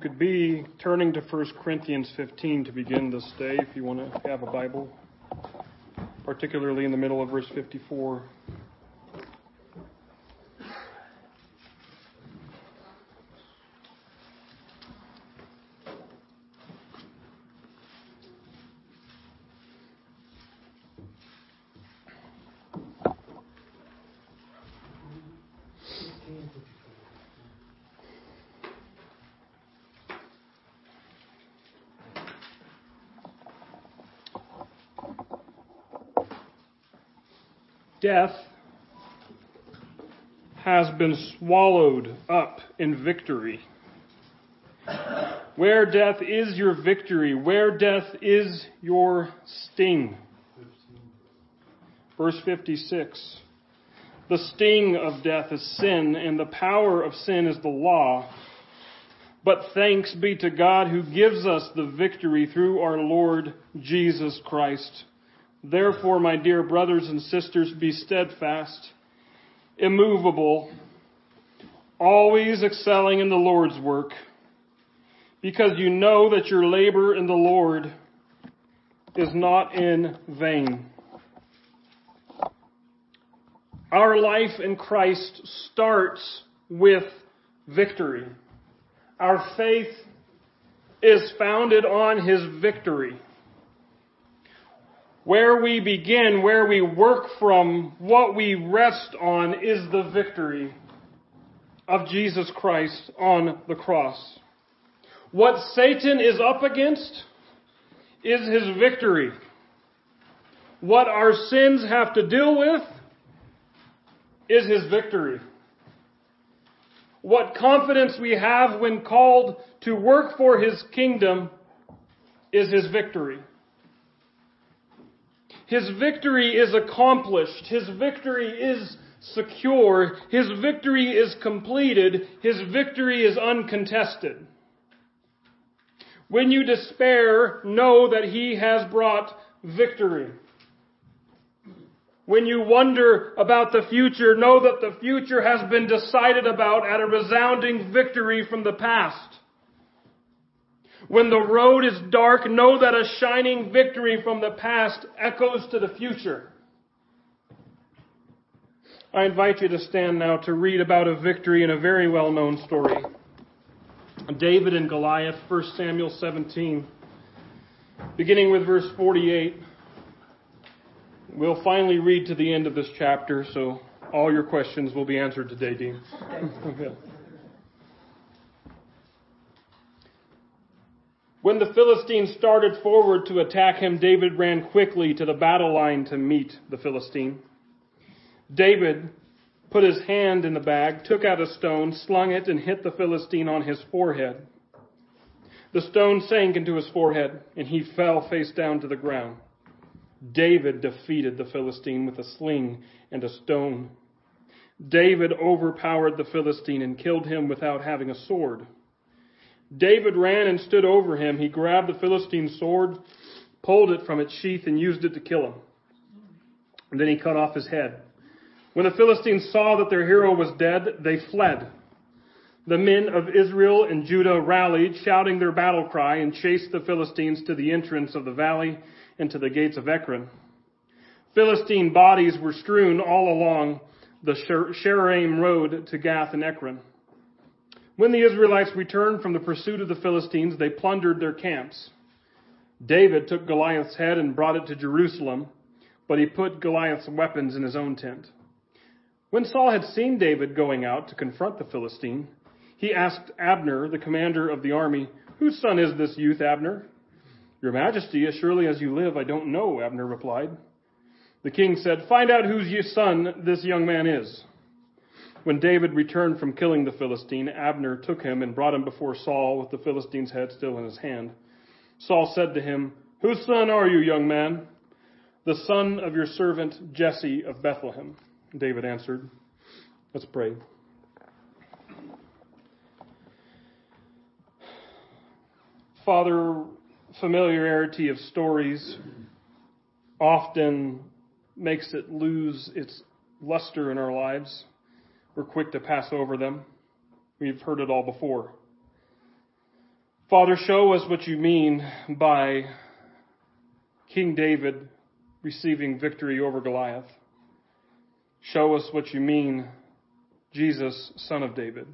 could be turning to 1 Corinthians 15 to begin this day if you want to have a Bible, particularly in the middle of verse 54. Death has been swallowed up in victory. Where death is your victory, where death is your sting. Verse 56 The sting of death is sin, and the power of sin is the law. But thanks be to God who gives us the victory through our Lord Jesus Christ. Therefore, my dear brothers and sisters, be steadfast, immovable, always excelling in the Lord's work, because you know that your labor in the Lord is not in vain. Our life in Christ starts with victory. Our faith is founded on His victory. Where we begin, where we work from, what we rest on is the victory of Jesus Christ on the cross. What Satan is up against is his victory. What our sins have to deal with is his victory. What confidence we have when called to work for his kingdom is his victory. His victory is accomplished. His victory is secure. His victory is completed. His victory is uncontested. When you despair, know that He has brought victory. When you wonder about the future, know that the future has been decided about at a resounding victory from the past. When the road is dark, know that a shining victory from the past echoes to the future. I invite you to stand now to read about a victory in a very well known story. David and Goliath, 1 Samuel 17. Beginning with verse 48. We'll finally read to the end of this chapter, so all your questions will be answered today, Dean. When the Philistine started forward to attack him, David ran quickly to the battle line to meet the Philistine. David put his hand in the bag, took out a stone, slung it, and hit the Philistine on his forehead. The stone sank into his forehead, and he fell face down to the ground. David defeated the Philistine with a sling and a stone. David overpowered the Philistine and killed him without having a sword. David ran and stood over him. He grabbed the Philistine's sword, pulled it from its sheath, and used it to kill him. And then he cut off his head. When the Philistines saw that their hero was dead, they fled. The men of Israel and Judah rallied, shouting their battle cry, and chased the Philistines to the entrance of the valley and to the gates of Ekron. Philistine bodies were strewn all along the Shaaraim road to Gath and Ekron. When the Israelites returned from the pursuit of the Philistines, they plundered their camps. David took Goliath's head and brought it to Jerusalem, but he put Goliath's weapons in his own tent. When Saul had seen David going out to confront the Philistine, he asked Abner, the commander of the army, Whose son is this youth, Abner? Your majesty, as surely as you live, I don't know, Abner replied. The king said, Find out whose son this young man is. When David returned from killing the Philistine, Abner took him and brought him before Saul with the Philistine's head still in his hand. Saul said to him, Whose son are you, young man? The son of your servant Jesse of Bethlehem. David answered, Let's pray. Father, familiarity of stories often makes it lose its luster in our lives. We're quick to pass over them. We've heard it all before. Father, show us what you mean by King David receiving victory over Goliath. Show us what you mean, Jesus, son of David,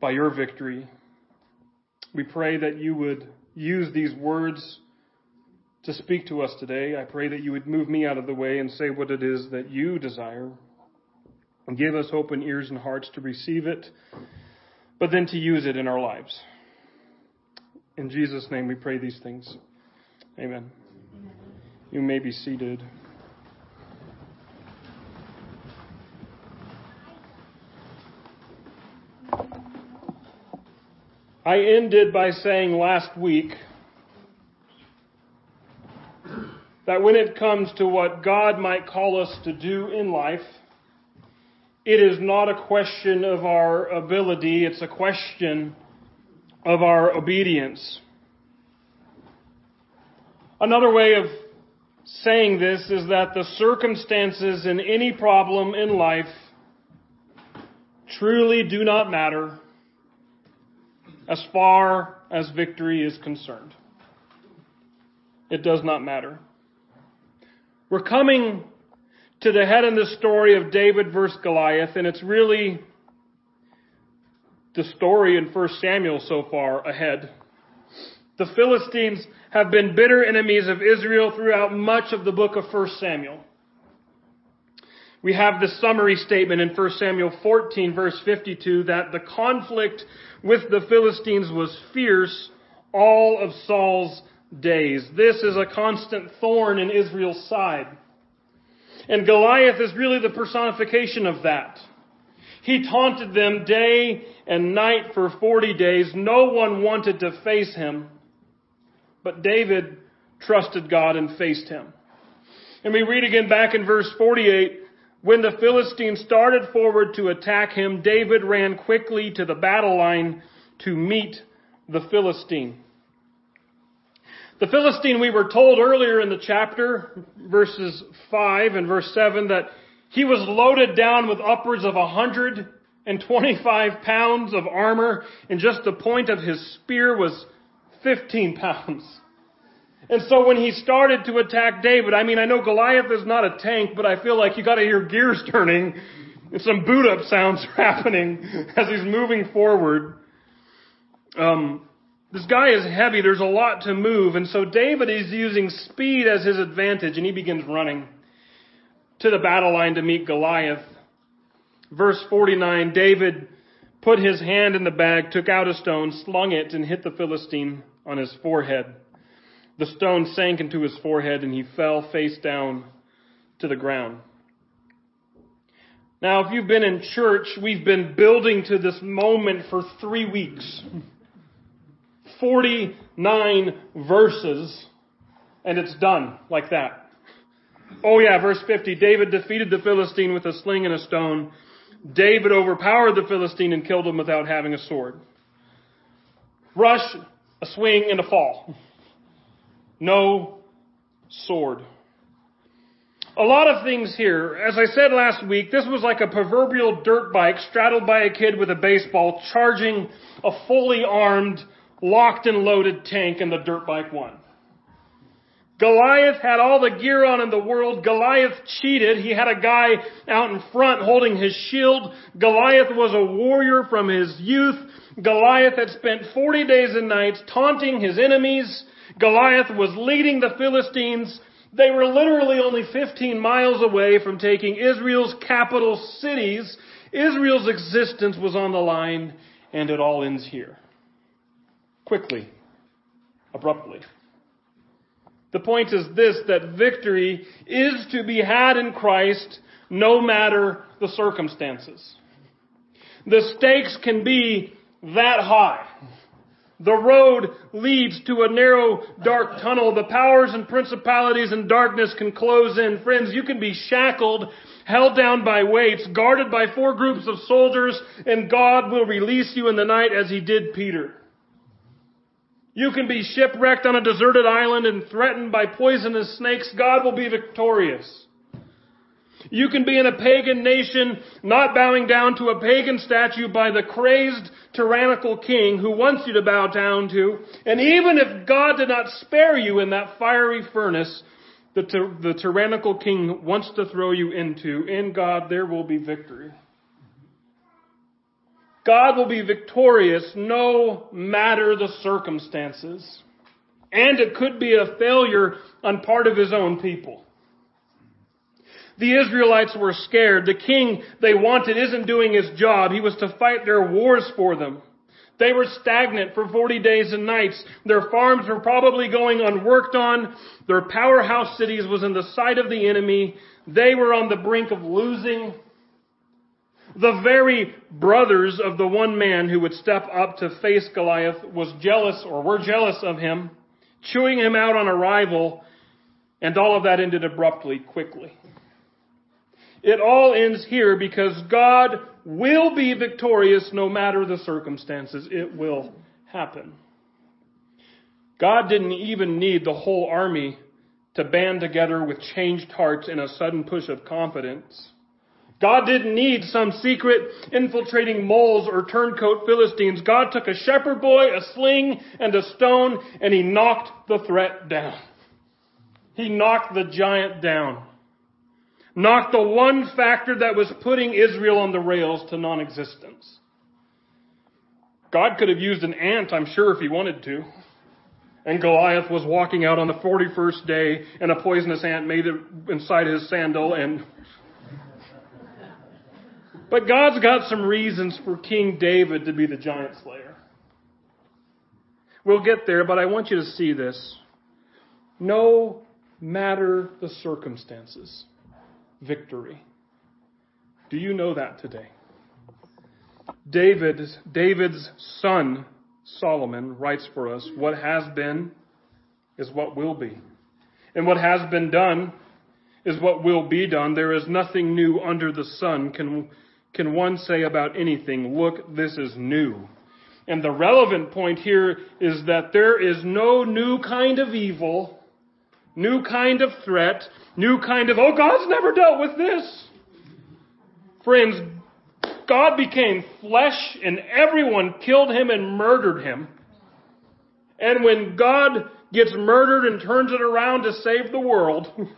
by your victory. We pray that you would use these words to speak to us today. I pray that you would move me out of the way and say what it is that you desire. And give us open ears and hearts to receive it, but then to use it in our lives. In Jesus' name we pray these things. Amen. You may be seated. I ended by saying last week that when it comes to what God might call us to do in life, it is not a question of our ability, it's a question of our obedience. Another way of saying this is that the circumstances in any problem in life truly do not matter as far as victory is concerned. It does not matter. We're coming to the head of the story of David versus Goliath, and it's really the story in 1 Samuel so far ahead. The Philistines have been bitter enemies of Israel throughout much of the book of 1 Samuel. We have the summary statement in 1 Samuel 14 verse 52 that the conflict with the Philistines was fierce all of Saul's days. This is a constant thorn in Israel's side. And Goliath is really the personification of that. He taunted them day and night for 40 days. No one wanted to face him. But David trusted God and faced him. And we read again back in verse 48, when the Philistines started forward to attack him, David ran quickly to the battle line to meet the Philistine. The Philistine, we were told earlier in the chapter, verses 5 and verse 7, that he was loaded down with upwards of 125 pounds of armor, and just the point of his spear was 15 pounds. And so when he started to attack David, I mean, I know Goliath is not a tank, but I feel like you gotta hear gears turning and some boot up sounds happening as he's moving forward. Um, this guy is heavy. There's a lot to move. And so David is using speed as his advantage and he begins running to the battle line to meet Goliath. Verse 49, David put his hand in the bag, took out a stone, slung it, and hit the Philistine on his forehead. The stone sank into his forehead and he fell face down to the ground. Now, if you've been in church, we've been building to this moment for three weeks. 49 verses, and it's done like that. Oh yeah, verse 50, David defeated the Philistine with a sling and a stone. David overpowered the Philistine and killed him without having a sword. Rush, a swing, and a fall. No sword. A lot of things here. As I said last week, this was like a proverbial dirt bike straddled by a kid with a baseball charging a fully armed, locked and loaded tank and the dirt bike won. Goliath had all the gear on in the world. Goliath cheated. He had a guy out in front holding his shield. Goliath was a warrior from his youth. Goliath had spent 40 days and nights taunting his enemies. Goliath was leading the Philistines. They were literally only 15 miles away from taking Israel's capital cities. Israel's existence was on the line, and it all ends here. Quickly. Abruptly. The point is this, that victory is to be had in Christ no matter the circumstances. The stakes can be that high. The road leads to a narrow, dark tunnel. The powers and principalities and darkness can close in. Friends, you can be shackled, held down by weights, guarded by four groups of soldiers, and God will release you in the night as he did Peter. You can be shipwrecked on a deserted island and threatened by poisonous snakes. God will be victorious. You can be in a pagan nation, not bowing down to a pagan statue by the crazed, tyrannical king who wants you to bow down to. And even if God did not spare you in that fiery furnace, the, the tyrannical king wants to throw you into, in God there will be victory. God will be victorious no matter the circumstances. And it could be a failure on part of his own people. The Israelites were scared. The king they wanted isn't doing his job. He was to fight their wars for them. They were stagnant for 40 days and nights. Their farms were probably going unworked on. Their powerhouse cities was in the sight of the enemy. They were on the brink of losing. The very brothers of the one man who would step up to face Goliath was jealous or were jealous of him, chewing him out on arrival, and all of that ended abruptly, quickly. It all ends here because God will be victorious no matter the circumstances. It will happen. God didn't even need the whole army to band together with changed hearts in a sudden push of confidence. God didn't need some secret infiltrating moles or turncoat Philistines. God took a shepherd boy, a sling, and a stone, and he knocked the threat down. He knocked the giant down knocked the one factor that was putting Israel on the rails to non-existence. God could have used an ant, I'm sure, if he wanted to. And Goliath was walking out on the 41st day and a poisonous ant made it inside his sandal and but God's got some reasons for King David to be the giant slayer. We'll get there, but I want you to see this. No matter the circumstances victory. Do you know that today? David, David's son, Solomon, writes for us, what has been is what will be. And what has been done is what will be done. There is nothing new under the sun. Can, can one say about anything, look, this is new. And the relevant point here is that there is no new kind of evil New kind of threat. New kind of, oh, God's never dealt with this. Friends, God became flesh and everyone killed him and murdered him. And when God gets murdered and turns it around to save the world,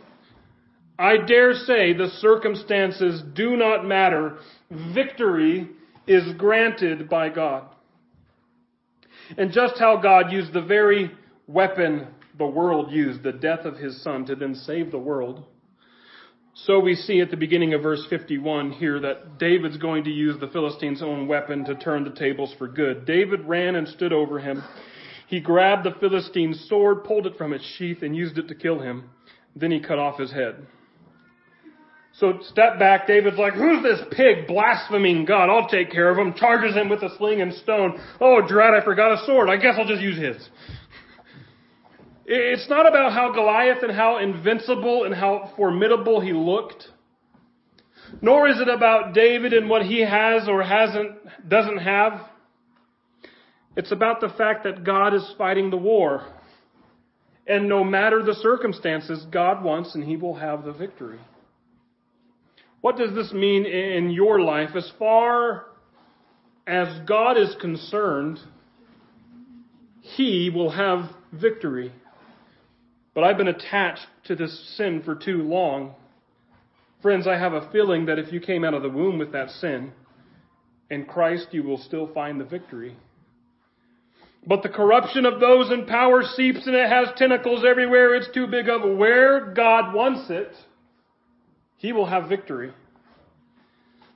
I dare say the circumstances do not matter. Victory is granted by God. And just how God used the very weapon the world used, the death of his son, to then save the world. So we see at the beginning of verse 51 here that David's going to use the Philistines' own weapon to turn the tables for good. David ran and stood over him. He grabbed the Philistine's sword, pulled it from its sheath, and used it to kill him. Then he cut off his head. So step back, David's like, who's this pig blaspheming God? I'll take care of him. Charges him with a sling and stone. Oh, drat, I forgot a sword. I guess I'll just use his. It's not about how Goliath and how invincible and how formidable he looked. Nor is it about David and what he has or hasn't, doesn't have. It's about the fact that God is fighting the war. And no matter the circumstances, God wants and he will have the victory. What does this mean in your life? As far as God is concerned, he will have victory. But I've been attached to this sin for too long. Friends, I have a feeling that if you came out of the womb with that sin, in Christ you will still find the victory. But the corruption of those in power seeps and it has tentacles everywhere. It's too big of where God wants it. He will have victory.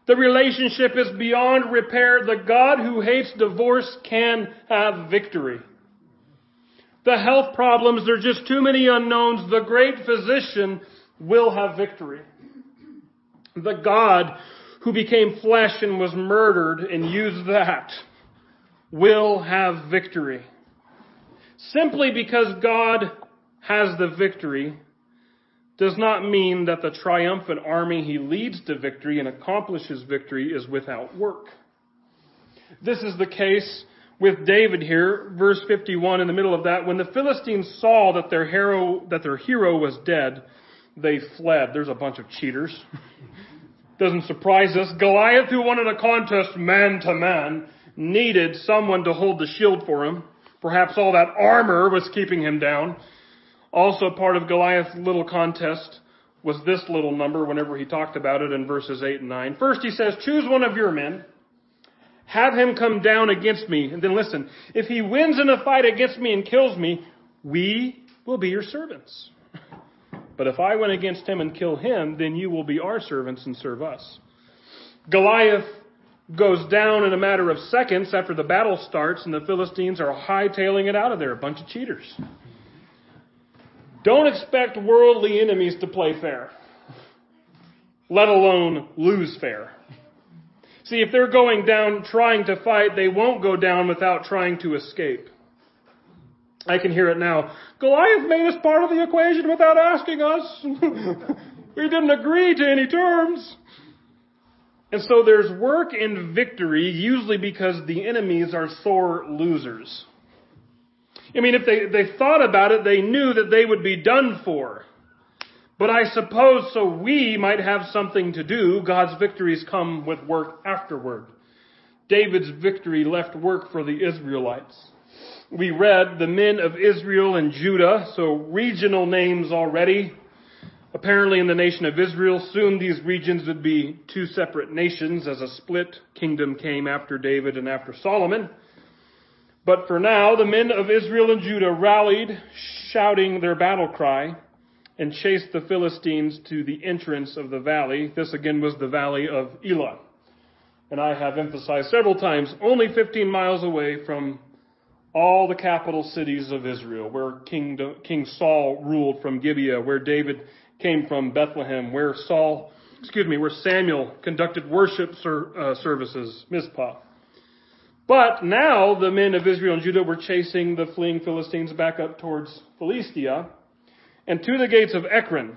The relationship is beyond repair. The God who hates divorce can have victory. The health problems, are just too many unknowns. The great physician will have victory. The God who became flesh and was murdered and used that will have victory. Simply because God has the victory does not mean that the triumphant army he leads to victory and accomplishes victory is without work. This is the case with David here, verse 51 in the middle of that, when the Philistines saw that their hero, that their hero was dead, they fled. There's a bunch of cheaters. Doesn't surprise us. Goliath, who wanted a contest man to man, needed someone to hold the shield for him. Perhaps all that armor was keeping him down. Also part of Goliath's little contest was this little number whenever he talked about it in verses 8 and 9. First he says, choose one of your men, have him come down against me, and then listen, if he wins in a fight against me and kills me, we will be your servants. But if I win against him and kill him, then you will be our servants and serve us. Goliath goes down in a matter of seconds after the battle starts and the Philistines are hightailing it out of there, a bunch of cheaters. Don't expect worldly enemies to play fair, let alone lose fair. See, if they're going down trying to fight, they won't go down without trying to escape. I can hear it now. Goliath made us part of the equation without asking us. we didn't agree to any terms. And so there's work in victory, usually because the enemies are sore losers. I mean, if they, they thought about it, they knew that they would be done for. But I suppose so we might have something to do. God's victories come with work afterward. David's victory left work for the Israelites we read the men of Israel and Judah, so regional names already. Apparently in the nation of Israel, soon these regions would be two separate nations as a split kingdom came after David and after Solomon. But for now, the men of Israel and Judah rallied, shouting their battle cry, and chased the Philistines to the entrance of the valley. This again was the valley of Elah. And I have emphasized several times, only 15 miles away from all the capital cities of Israel, where King, King Saul ruled from Gibeah, where David came from Bethlehem, where Saul, excuse me, where Samuel conducted worship ser, uh, services, Mizpah. But now the men of Israel and Judah were chasing the fleeing Philistines back up towards Philistia and to the gates of Ekron.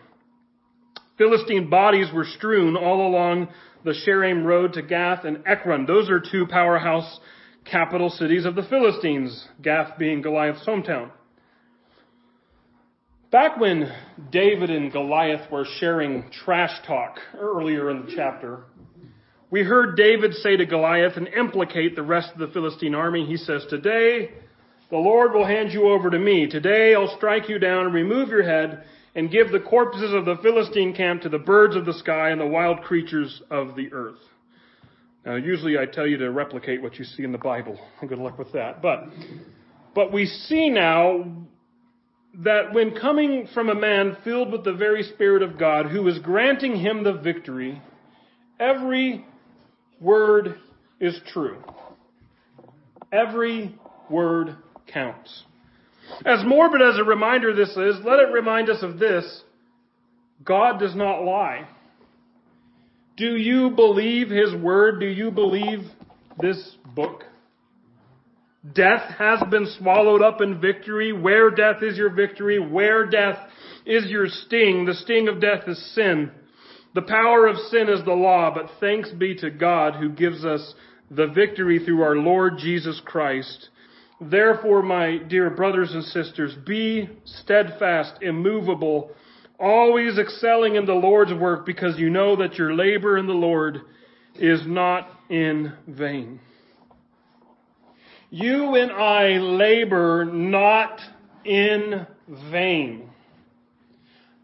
Philistine bodies were strewn all along the Shaaraim road to Gath and Ekron. Those are two powerhouse capital cities of the Philistines, Gath being Goliath's hometown. Back when David and Goliath were sharing trash talk earlier in the chapter, we heard David say to Goliath and implicate the rest of the Philistine army. He says, Today the Lord will hand you over to me. Today I'll strike you down and remove your head and give the corpses of the Philistine camp to the birds of the sky and the wild creatures of the earth. Now, usually I tell you to replicate what you see in the Bible. Good luck with that. But, but we see now that when coming from a man filled with the very Spirit of God who is granting him the victory, every word is true. Every word counts. As morbid as a reminder this is, let it remind us of this. God does not lie. Do you believe His Word? Do you believe this book? Death has been swallowed up in victory. Where death is your victory, where death is your sting. The sting of death is sin. The power of sin is the law, but thanks be to God who gives us the victory through our Lord Jesus Christ. Therefore, my dear brothers and sisters, be steadfast, immovable, always excelling in the Lord's work because you know that your labor in the Lord is not in vain. You and I labor not in vain.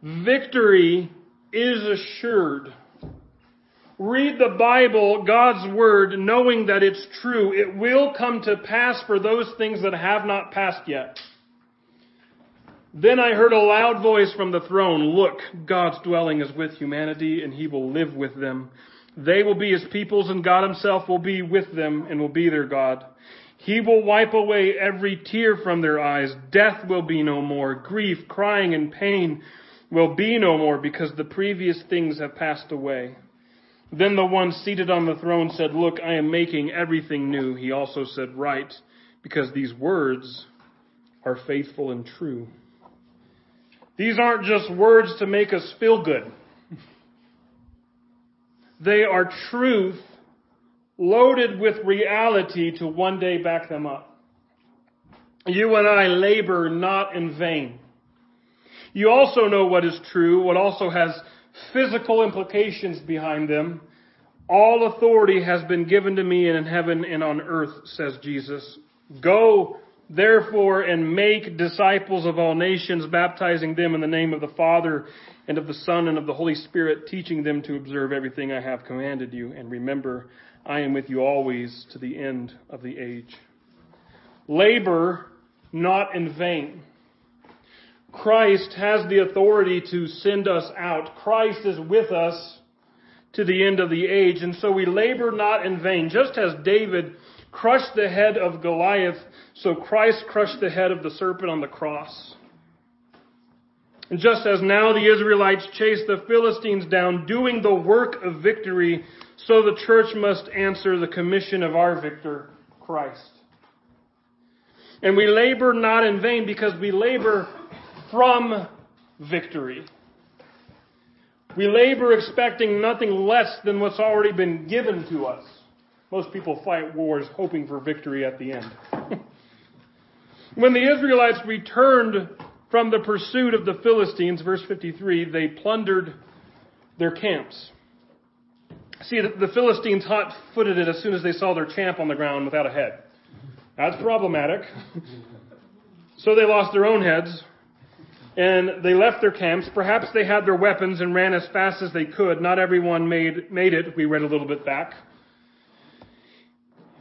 Victory is assured. Read the Bible, God's Word, knowing that it's true. It will come to pass for those things that have not passed yet. Then I heard a loud voice from the throne, Look, God's dwelling is with humanity, and he will live with them. They will be his peoples, and God himself will be with them and will be their God. He will wipe away every tear from their eyes. Death will be no more. Grief, crying, and pain will be no more because the previous things have passed away. Then the one seated on the throne said, Look, I am making everything new. He also said, Write, because these words are faithful and true. These aren't just words to make us feel good. They are truth loaded with reality to one day back them up. You and I labor not in vain. You also know what is true, what also has physical implications behind them. All authority has been given to me in heaven and on earth, says Jesus. Go, therefore, and make disciples of all nations, baptizing them in the name of the Father and of the Son and of the Holy Spirit, teaching them to observe everything I have commanded you. And remember, I am with you always to the end of the age. Labor not in vain. Christ has the authority to send us out. Christ is with us to the end of the age. And so we labor not in vain. Just as David crushed the head of Goliath, so Christ crushed the head of the serpent on the cross. And just as now the Israelites chase the Philistines down, doing the work of victory, so the church must answer the commission of our victor, Christ. And we labor not in vain because we labor from victory. We labor expecting nothing less than what's already been given to us. Most people fight wars hoping for victory at the end. when the Israelites returned from the pursuit of the Philistines, verse 53, they plundered their camps. See, the Philistines hot footed it as soon as they saw their champ on the ground without a head. That's problematic. so they lost their own heads and they left their camps. Perhaps they had their weapons and ran as fast as they could. Not everyone made, made it. We read a little bit back.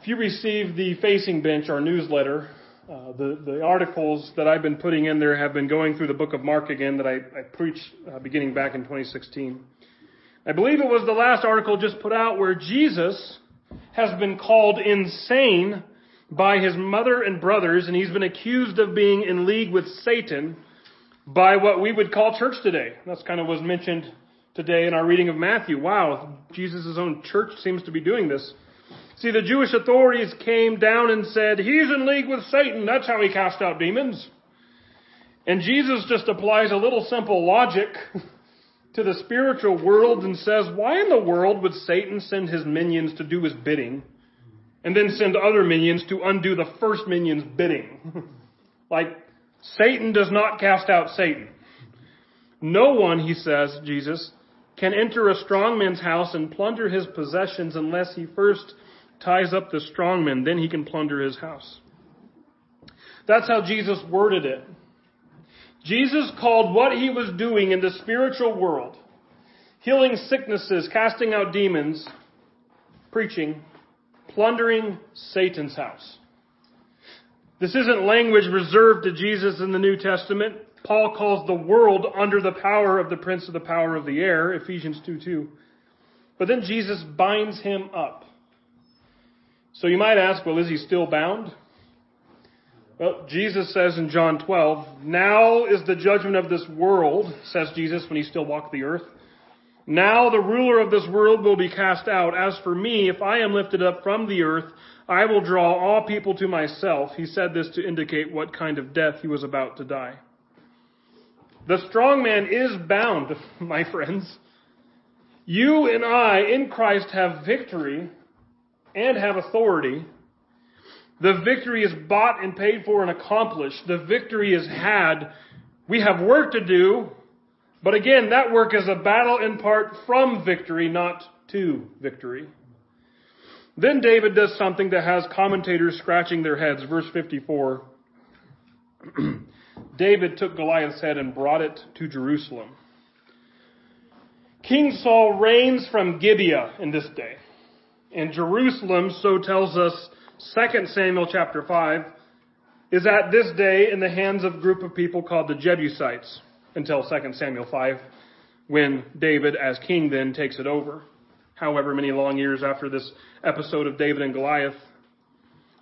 If you receive the Facing Bench, our newsletter, uh, the, the articles that I've been putting in there have been going through the book of Mark again that I, I preached uh, beginning back in 2016. I believe it was the last article just put out where Jesus has been called insane by his mother and brothers, and he's been accused of being in league with Satan by what we would call church today. That's kind of was mentioned today in our reading of Matthew. Wow, Jesus' own church seems to be doing this. See, the Jewish authorities came down and said, He's in league with Satan. That's how he cast out demons. And Jesus just applies a little simple logic to the spiritual world and says, Why in the world would Satan send his minions to do his bidding? and then send other minions to undo the first minion's bidding. like, Satan does not cast out Satan. No one, he says, Jesus, can enter a strong man's house and plunder his possessions unless he first ties up the strong man. Then he can plunder his house. That's how Jesus worded it. Jesus called what he was doing in the spiritual world, healing sicknesses, casting out demons, preaching, plundering Satan's house. This isn't language reserved to Jesus in the New Testament. Paul calls the world under the power of the prince of the power of the air, Ephesians 2 2. But then Jesus binds him up. So you might ask, well, is he still bound? Well, Jesus says in John 12, now is the judgment of this world, says Jesus when he still walked the earth. Now the ruler of this world will be cast out. As for me, if I am lifted up from the earth, I will draw all people to myself. He said this to indicate what kind of death he was about to die. The strong man is bound, my friends. You and I in Christ have victory and have authority. The victory is bought and paid for and accomplished. The victory is had. We have work to do, but again, that work is a battle in part from victory, not to victory. Then David does something that has commentators scratching their heads. Verse 54. David took Goliath's head and brought it to Jerusalem. King Saul reigns from Gibeah in this day. And Jerusalem, so tells us 2 Samuel chapter 5, is at this day in the hands of a group of people called the Jebusites until 2 Samuel 5, when David, as king, then takes it over. However many long years after this episode of David and Goliath.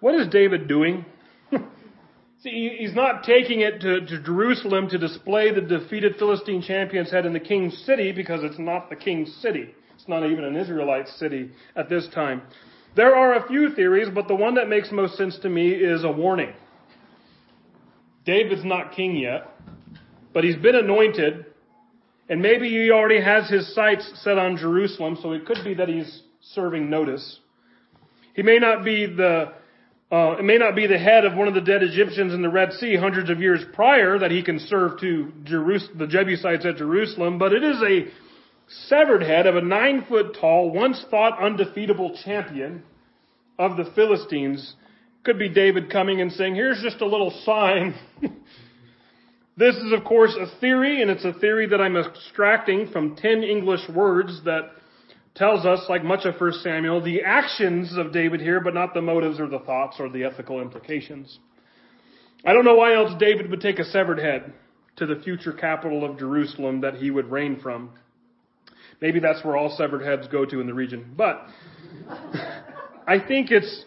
What is David doing? See, he's not taking it to, to, Jerusalem to display the defeated Philistine champion's head in the king's city because it's not the king's city. It's not even an Israelite city at this time. There are a few theories, but the one that makes most sense to me is a warning. David's not king yet. But he's been anointed, and maybe he already has his sights set on Jerusalem, so it could be that he's serving notice. He may not be the Uh, it may not be the head of one of the dead Egyptians in the Red Sea hundreds of years prior that he can serve to the Jebusites at Jerusalem, but it is a severed head of a nine foot tall, once thought undefeatable champion of the Philistines. Could be David coming and saying, here's just a little sign. this is of course a theory, and it's a theory that I'm extracting from ten English words that tells us, like much of 1 Samuel, the actions of David here, but not the motives or the thoughts or the ethical implications. I don't know why else David would take a severed head to the future capital of Jerusalem that he would reign from. Maybe that's where all severed heads go to in the region. But I think it's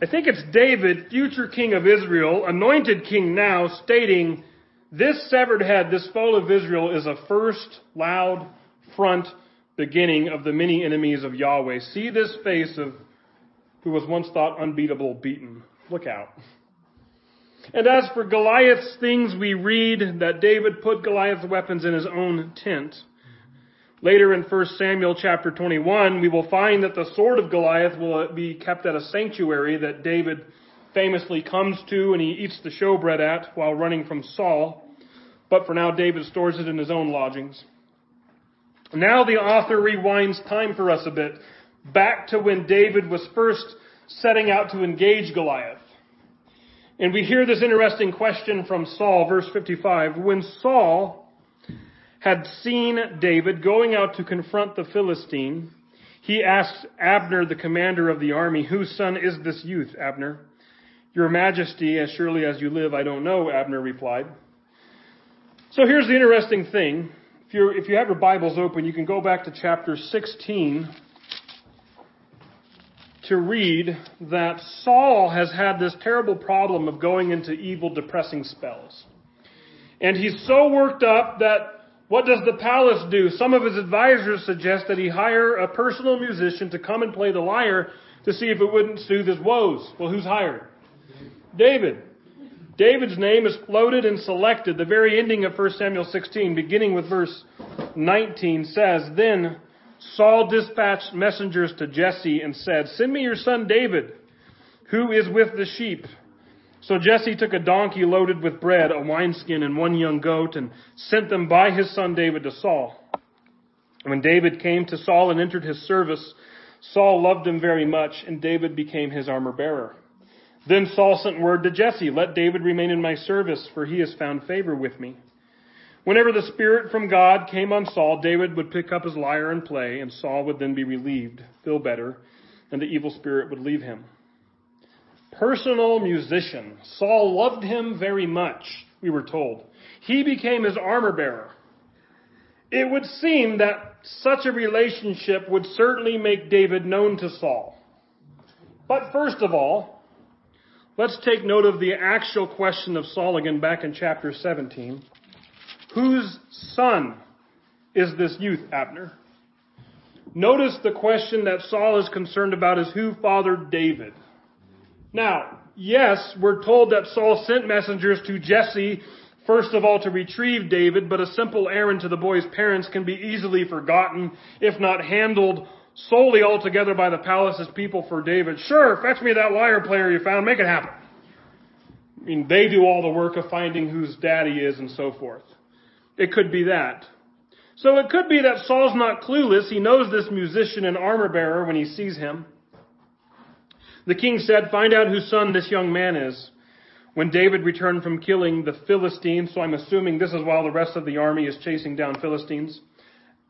I think it's David, future king of Israel, anointed king now, stating this severed head, this foe of Israel, is a first loud front beginning of the many enemies of Yahweh. See this face of who was once thought unbeatable beaten. Look out. And as for Goliath's things, we read that David put Goliath's weapons in his own tent. Later in 1 Samuel chapter 21, we will find that the sword of Goliath will be kept at a sanctuary that David famously comes to and he eats the showbread at while running from Saul. But for now, David stores it in his own lodgings. Now the author rewinds time for us a bit, back to when David was first setting out to engage Goliath. And we hear this interesting question from Saul, verse 55. When Saul had seen David going out to confront the Philistine, he asked Abner, the commander of the army, Whose son is this youth, Abner? Your majesty, as surely as you live, I don't know, Abner replied. So here's the interesting thing. If, you if you have your Bibles open, you can go back to chapter 16 to read that Saul has had this terrible problem of going into evil, depressing spells. And he's so worked up that what does the palace do? Some of his advisors suggest that he hire a personal musician to come and play the lyre to see if it wouldn't soothe his woes. Well, who's hired? David. David's name is floated and selected. The very ending of 1 Samuel 16, beginning with verse 19, says, Then Saul dispatched messengers to Jesse and said, Send me your son David, who is with the sheep. So Jesse took a donkey loaded with bread, a wineskin, and one young goat, and sent them by his son David to Saul. When David came to Saul and entered his service, Saul loved him very much, and David became his armor bearer. Then Saul sent word to Jesse, Let David remain in my service, for he has found favor with me. Whenever the Spirit from God came on Saul, David would pick up his lyre and play, and Saul would then be relieved, feel better, and the evil spirit would leave him. Personal musician. Saul loved him very much, we were told. He became his armor bearer. It would seem that such a relationship would certainly make David known to Saul. But first of all, Let's take note of the actual question of Saul again back in chapter 17. Whose son is this youth, Abner? Notice the question that Saul is concerned about is who fathered David. Now, yes, we're told that Saul sent messengers to Jesse, first of all to retrieve David, but a simple errand to the boy's parents can be easily forgotten, if not handled solely altogether by the palace's people for David. Sure, fetch me that lyre player you found, make it happen. I mean, they do all the work of finding whose daddy is and so forth. It could be that. So it could be that Saul's not clueless. He knows this musician and armor bearer when he sees him. The king said, Find out whose son this young man is. When David returned from killing the Philistines, so I'm assuming this is while the rest of the army is chasing down Philistines,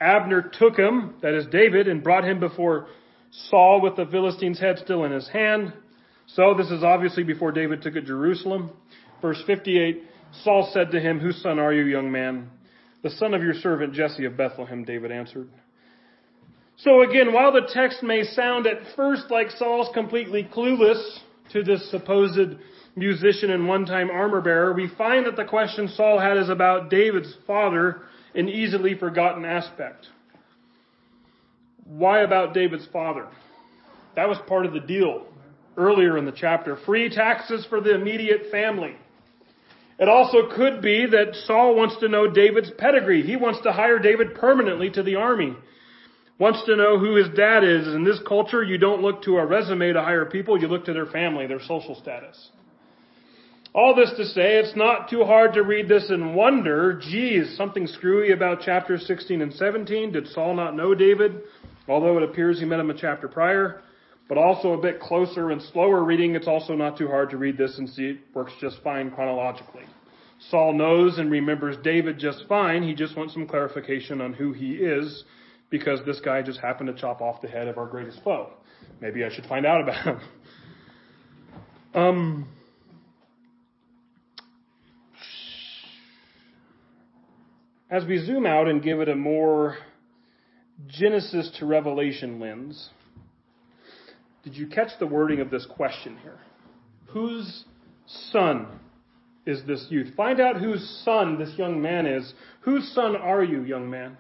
Abner took him, that is David, and brought him before Saul with the Philistine's head still in his hand. So this is obviously before David took Jerusalem. Verse 58, Saul said to him, Whose son are you, young man? The son of your servant Jesse of Bethlehem, David answered. So again, while the text may sound at first like Saul's completely clueless to this supposed musician and one-time armor bearer, we find that the question Saul had is about David's father an easily forgotten aspect. Why about David's father? That was part of the deal earlier in the chapter. Free taxes for the immediate family. It also could be that Saul wants to know David's pedigree. He wants to hire David permanently to the army. wants to know who his dad is. In this culture, you don't look to a resume to hire people, you look to their family, their social status. All this to say, it's not too hard to read this and wonder, geez, something screwy about chapters 16 and 17. Did Saul not know David? Although it appears he met him a chapter prior. But also a bit closer and slower reading, it's also not too hard to read this and see it works just fine chronologically. Saul knows and remembers David just fine. He just wants some clarification on who he is because this guy just happened to chop off the head of our greatest foe. Maybe I should find out about him. Um, as we zoom out and give it a more Genesis to Revelation lens, did you catch the wording of this question here? Whose son is this youth? Find out whose son this young man is. Whose son are you, young man?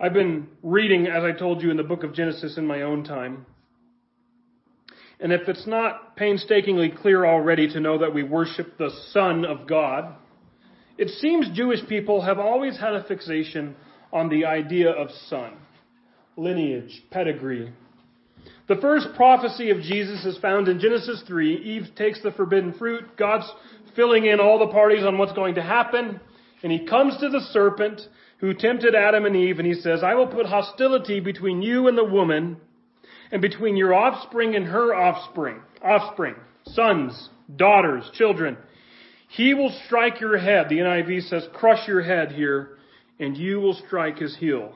I've been reading, as I told you, in the book of Genesis in my own time. And if it's not painstakingly clear already to know that we worship the Son of God, it seems Jewish people have always had a fixation on the idea of son, lineage, pedigree. The first prophecy of Jesus is found in Genesis 3. Eve takes the forbidden fruit. God's filling in all the parties on what's going to happen. And he comes to the serpent who tempted Adam and Eve and he says, I will put hostility between you and the woman and between your offspring and her offspring, offspring, sons, daughters, children. He will strike your head. The NIV says, crush your head here, and you will strike his heel.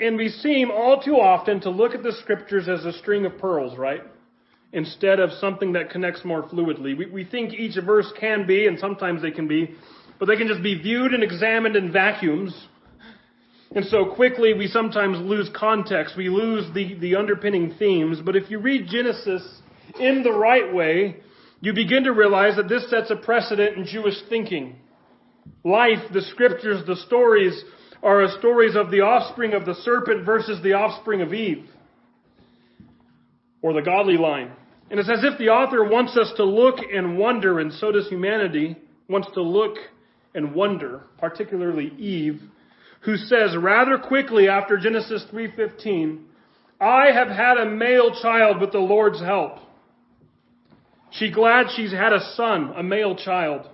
And we seem all too often to look at the scriptures as a string of pearls, right? Instead of something that connects more fluidly. We, we think each verse can be, and sometimes they can be, but they can just be viewed and examined in vacuums. And so quickly we sometimes lose context. We lose the, the underpinning themes. But if you read Genesis in the right way, you begin to realize that this sets a precedent in Jewish thinking. Life, the scriptures, the stories are stories of the offspring of the serpent versus the offspring of Eve, or the godly line. And it's as if the author wants us to look and wonder, and so does humanity, wants to look and wonder, particularly Eve, who says rather quickly after Genesis 3:15, "I have had a male child with the Lord's help." She glad she's had a son, a male child.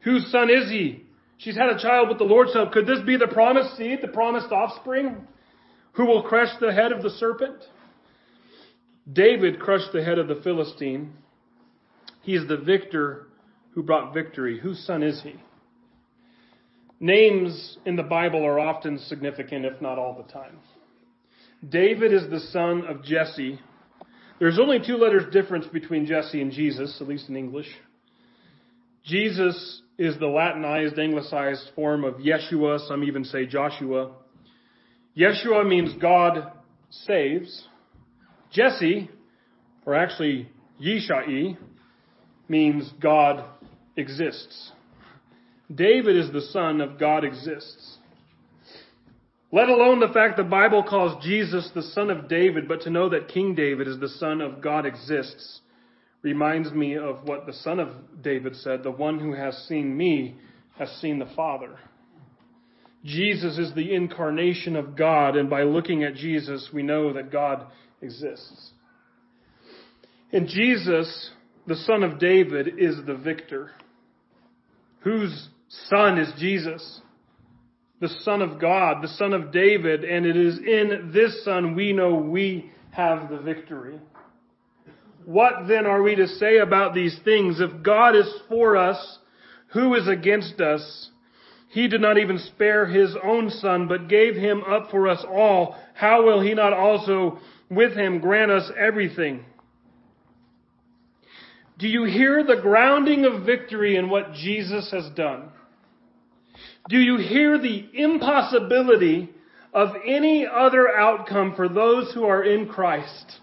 Whose son is he? She's had a child with the Lord's help. Could this be the promised seed, the promised offspring, who will crush the head of the serpent? David crushed the head of the Philistine. He is the victor who brought victory. Whose son is he? Names in the Bible are often significant, if not all the time. David is the son of Jesse, there's only two letters difference between Jesse and Jesus, at least in English. Jesus is the Latinized, anglicized form of Yeshua. Some even say Joshua. Yeshua means God saves. Jesse, or actually Yishai, means God exists. David is the son of God exists. Let alone the fact the Bible calls Jesus the son of David, but to know that King David is the son of God exists reminds me of what the son of David said, the one who has seen me has seen the Father. Jesus is the incarnation of God, and by looking at Jesus, we know that God exists. And Jesus, the son of David, is the victor. Whose son is Jesus? The Son of God, the Son of David, and it is in this Son we know we have the victory. What then are we to say about these things? If God is for us, who is against us? He did not even spare his own son, but gave him up for us all. How will he not also with him grant us everything? Do you hear the grounding of victory in what Jesus has done? Do you hear the impossibility of any other outcome for those who are in Christ?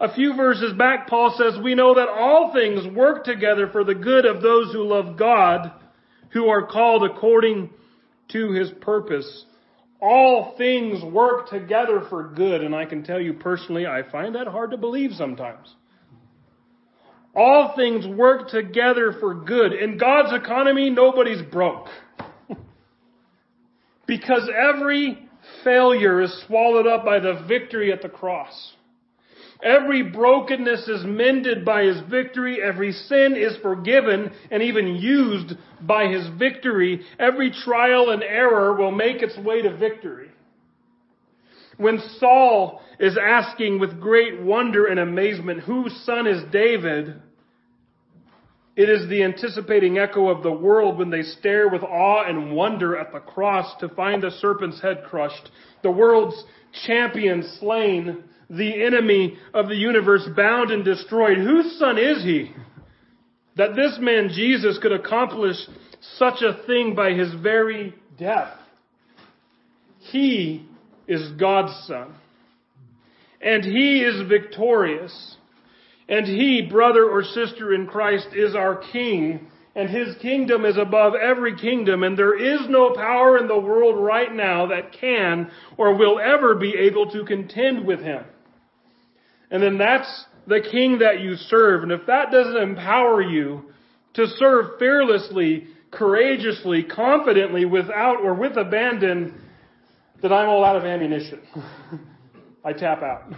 A few verses back, Paul says, We know that all things work together for the good of those who love God, who are called according to his purpose. All things work together for good, and I can tell you personally, I find that hard to believe sometimes. All things work together for good. In God's economy, nobody's broke. Because every failure is swallowed up by the victory at the cross. Every brokenness is mended by his victory. Every sin is forgiven and even used by his victory. Every trial and error will make its way to victory. When Saul is asking with great wonder and amazement, whose son is David? It is the anticipating echo of the world when they stare with awe and wonder at the cross to find the serpent's head crushed, the world's champion slain, the enemy of the universe bound and destroyed. Whose son is he? That this man Jesus could accomplish such a thing by his very death. He is God's son. And he is victorious. And he, brother or sister in Christ, is our king. And his kingdom is above every kingdom. And there is no power in the world right now that can or will ever be able to contend with him. And then that's the king that you serve. And if that doesn't empower you to serve fearlessly, courageously, confidently, without or with abandon, then I'm all out of ammunition. I tap out.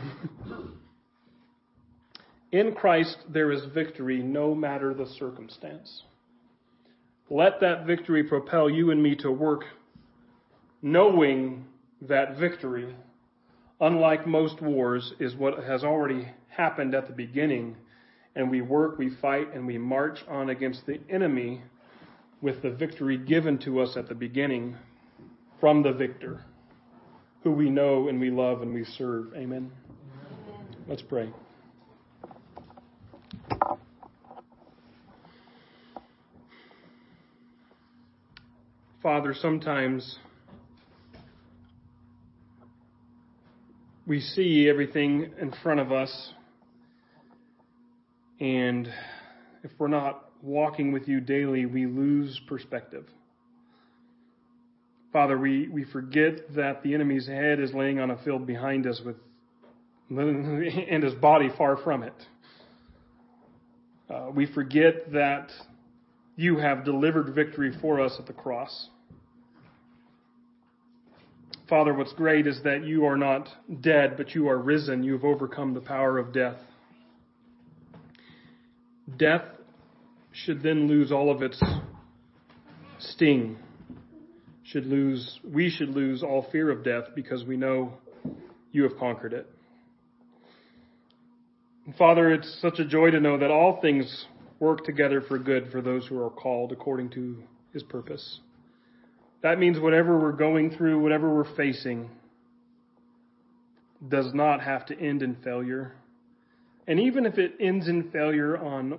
In Christ, there is victory no matter the circumstance. Let that victory propel you and me to work knowing that victory, unlike most wars, is what has already happened at the beginning. And we work, we fight, and we march on against the enemy with the victory given to us at the beginning from the victor, who we know and we love and we serve. Amen. Let's pray. Father, sometimes we see everything in front of us, and if we're not walking with you daily, we lose perspective. Father, we, we forget that the enemy's head is laying on a field behind us with and his body far from it. Uh, we forget that you have delivered victory for us at the cross. Father, what's great is that you are not dead, but you are risen. You have overcome the power of death. Death should then lose all of its sting. Should lose, we should lose all fear of death because we know you have conquered it. Father, it's such a joy to know that all things work together for good for those who are called according to his purpose. That means whatever we're going through, whatever we're facing, does not have to end in failure. And even if it ends in failure on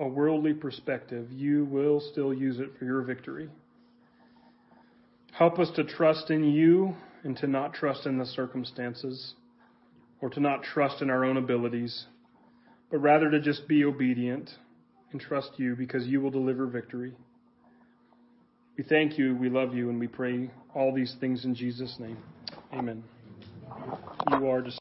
a worldly perspective, you will still use it for your victory. Help us to trust in you and to not trust in the circumstances or to not trust in our own abilities but rather to just be obedient and trust you because you will deliver victory. We thank you, we love you, and we pray all these things in Jesus' name. Amen. You are just